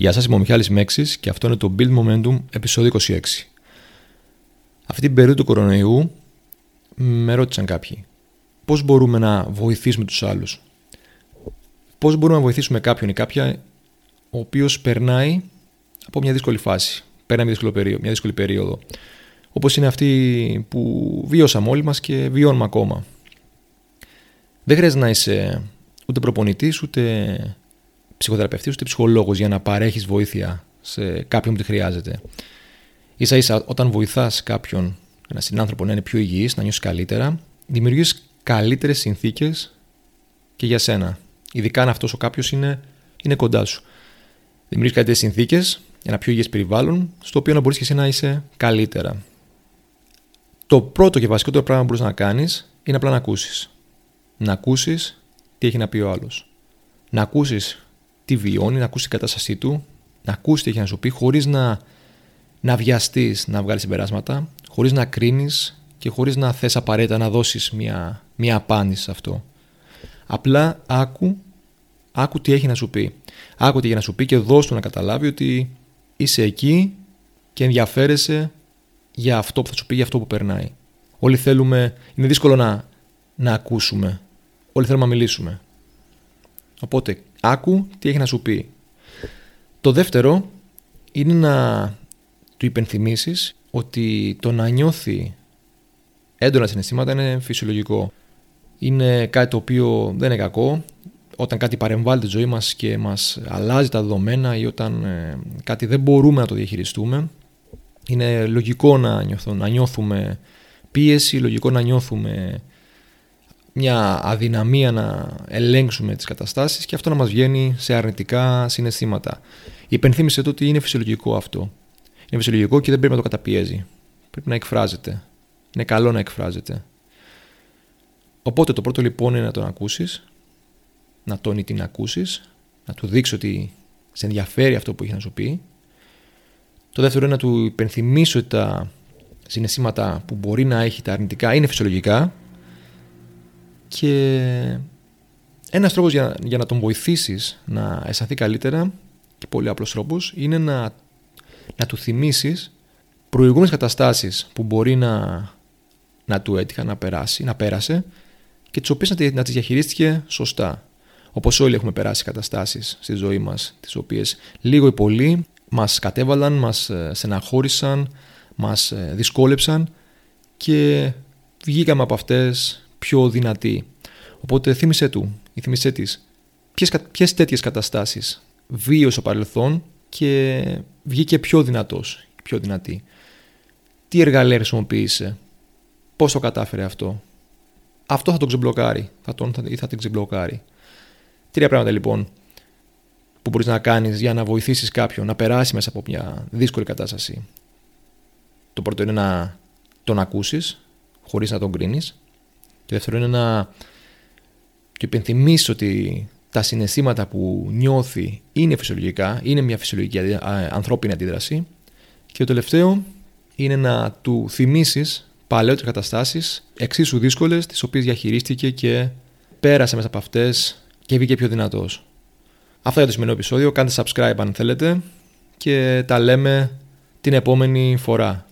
Γεια σας, είμαι ο Μιχάλης Μέξης και αυτό είναι το Build Momentum επεισόδιο 26. Αυτή την περίοδο του κορονοϊού με ρώτησαν κάποιοι πώς μπορούμε να βοηθήσουμε τους άλλους; Πώς μπορούμε να βοηθήσουμε κάποιον ή κάποια ο οποίος περνάει από μια δύσκολη φάση, περνάει μια δύσκολη περίοδο, μια δύσκολη περίοδο όπως είναι αυτή που βίωσαμε όλοι μας και βιώνουμε ακόμα. Δεν χρειάζεται να είσαι ούτε προπονητής, ούτε ψυχοθεραπευτής, ούτε ψυχολόγος για να παρέχεις βοήθεια σε κάποιον που τη χρειάζεται. Ίσα ίσα όταν βοηθάς κάποιον, ένα συνάνθρωπο να είναι πιο υγιής, να νιώσεις καλύτερα, δημιουργείς καλύτερες συνθήκες και για σένα. Ειδικά αν αυτός ο κάποιος είναι, είναι κοντά σου. Δημιουργείς καλύτερες συνθήκες, ένα πιο υγιές περιβάλλον, στο οποίο να μπορείς και εσύ να είσαι καλύτερα. Το πρώτο και βασικότερο πράγμα που μπορείς να κάνεις είναι απλά να ακούσεις. Να ακούσεις τι έχει να πει ο άλλος. Να ακούσεις τι βιώνει, να ακούσει την κατάστασή του, να ακούσει τι έχει να σου πει, χωρίς να, να βιαστείς να βγάλεις συμπεράσματα, χωρίς να κρίνεις και χωρίς να θες απαραίτητα να δώσεις μια, μια απάντηση σε αυτό. Απλά άκου, άκου τι έχει να σου πει. Άκου τι έχει να σου πει και δώσ' του να καταλάβει ότι είσαι εκεί και ενδιαφέρεσαι για αυτό που θα σου πει, για αυτό που περνάει. Όλοι θέλουμε, είναι δύσκολο να, να ακούσουμε. Όλοι θέλουμε να μιλήσουμε. Οπότε άκου τι έχει να σου πει. Το δεύτερο είναι να του υπενθυμίσεις ότι το να νιώθει έντονα συναισθήματα είναι φυσιολογικό. Είναι κάτι το οποίο δεν είναι κακό. Όταν κάτι παρεμβάλλει τη ζωή μας και μας αλλάζει τα δεδομένα ή όταν ε, κάτι δεν μπορούμε να το διαχειριστούμε, είναι λογικό να, να νιώθουμε πίεση, λογικό να νιώθουμε μια αδυναμία να ελέγξουμε τις καταστάσεις και αυτό να μας βγαίνει σε αρνητικά συναισθήματα. Υπενθύμησε το ότι είναι φυσιολογικό αυτό. Είναι φυσιολογικό και δεν πρέπει να το καταπιέζει. Πρέπει να εκφράζεται. Είναι καλό να εκφράζεται. Οπότε το πρώτο λοιπόν είναι να τον ακούσεις, να τον ή την ακούσεις, να του δείξει ότι σε ενδιαφέρει αυτό που έχει να σου πει. Το δεύτερο είναι να του υπενθυμίσω ότι τα συναισθήματα που μπορεί να έχει τα αρνητικά είναι φυσιολογικά και ένας τρόπος για, για να τον βοηθήσεις να αισθανθεί καλύτερα και πολύ απλός τρόπος είναι να, να του θυμίσεις προηγούμενες καταστάσεις που μπορεί να, να του έτυχαν να περάσει, να πέρασε και τις οποίες να, να τις διαχειρίστηκε σωστά. Όπως όλοι έχουμε περάσει καταστάσεις στη ζωή μας, τις οποίες λίγο ή πολύ μας κατέβαλαν, μας ε, στεναχώρησαν, μας ε, δυσκόλεψαν και βγήκαμε από αυτές πιο δυνατή. Οπότε θύμισε του ή θύμισε της ποιες τέτοιες καταστάσεις βίωσε στο παρελθόν και βγήκε πιο δυνατός, πιο δυνατή. Τι εργαλεία χρησιμοποίησε, πώς το κατάφερε αυτό. Αυτό θα τον ξεμπλοκάρει θα τον, ή θα την ξεμπλοκάρει. Τρία πράγματα λοιπόν που μπορείς να κάνεις για να βοηθήσεις κάποιον να περάσει μέσα από μια δύσκολη κατάσταση. Το πρώτο είναι να τον ακούσεις χωρίς να τον κρίνεις. Και δεύτερο είναι να του υπενθυμίσει ότι τα συναισθήματα που νιώθει είναι φυσιολογικά, είναι μια φυσιολογική ανθρώπινη αντίδραση. Και το τελευταίο είναι να του θυμίσεις παλαιότερες καταστάσεις εξίσου δύσκολες, τις οποίες διαχειρίστηκε και πέρασε μέσα από αυτές και βγήκε πιο δυνατός. Αυτό για το σημερινό επεισόδιο. Κάντε subscribe αν θέλετε και τα λέμε την επόμενη φορά.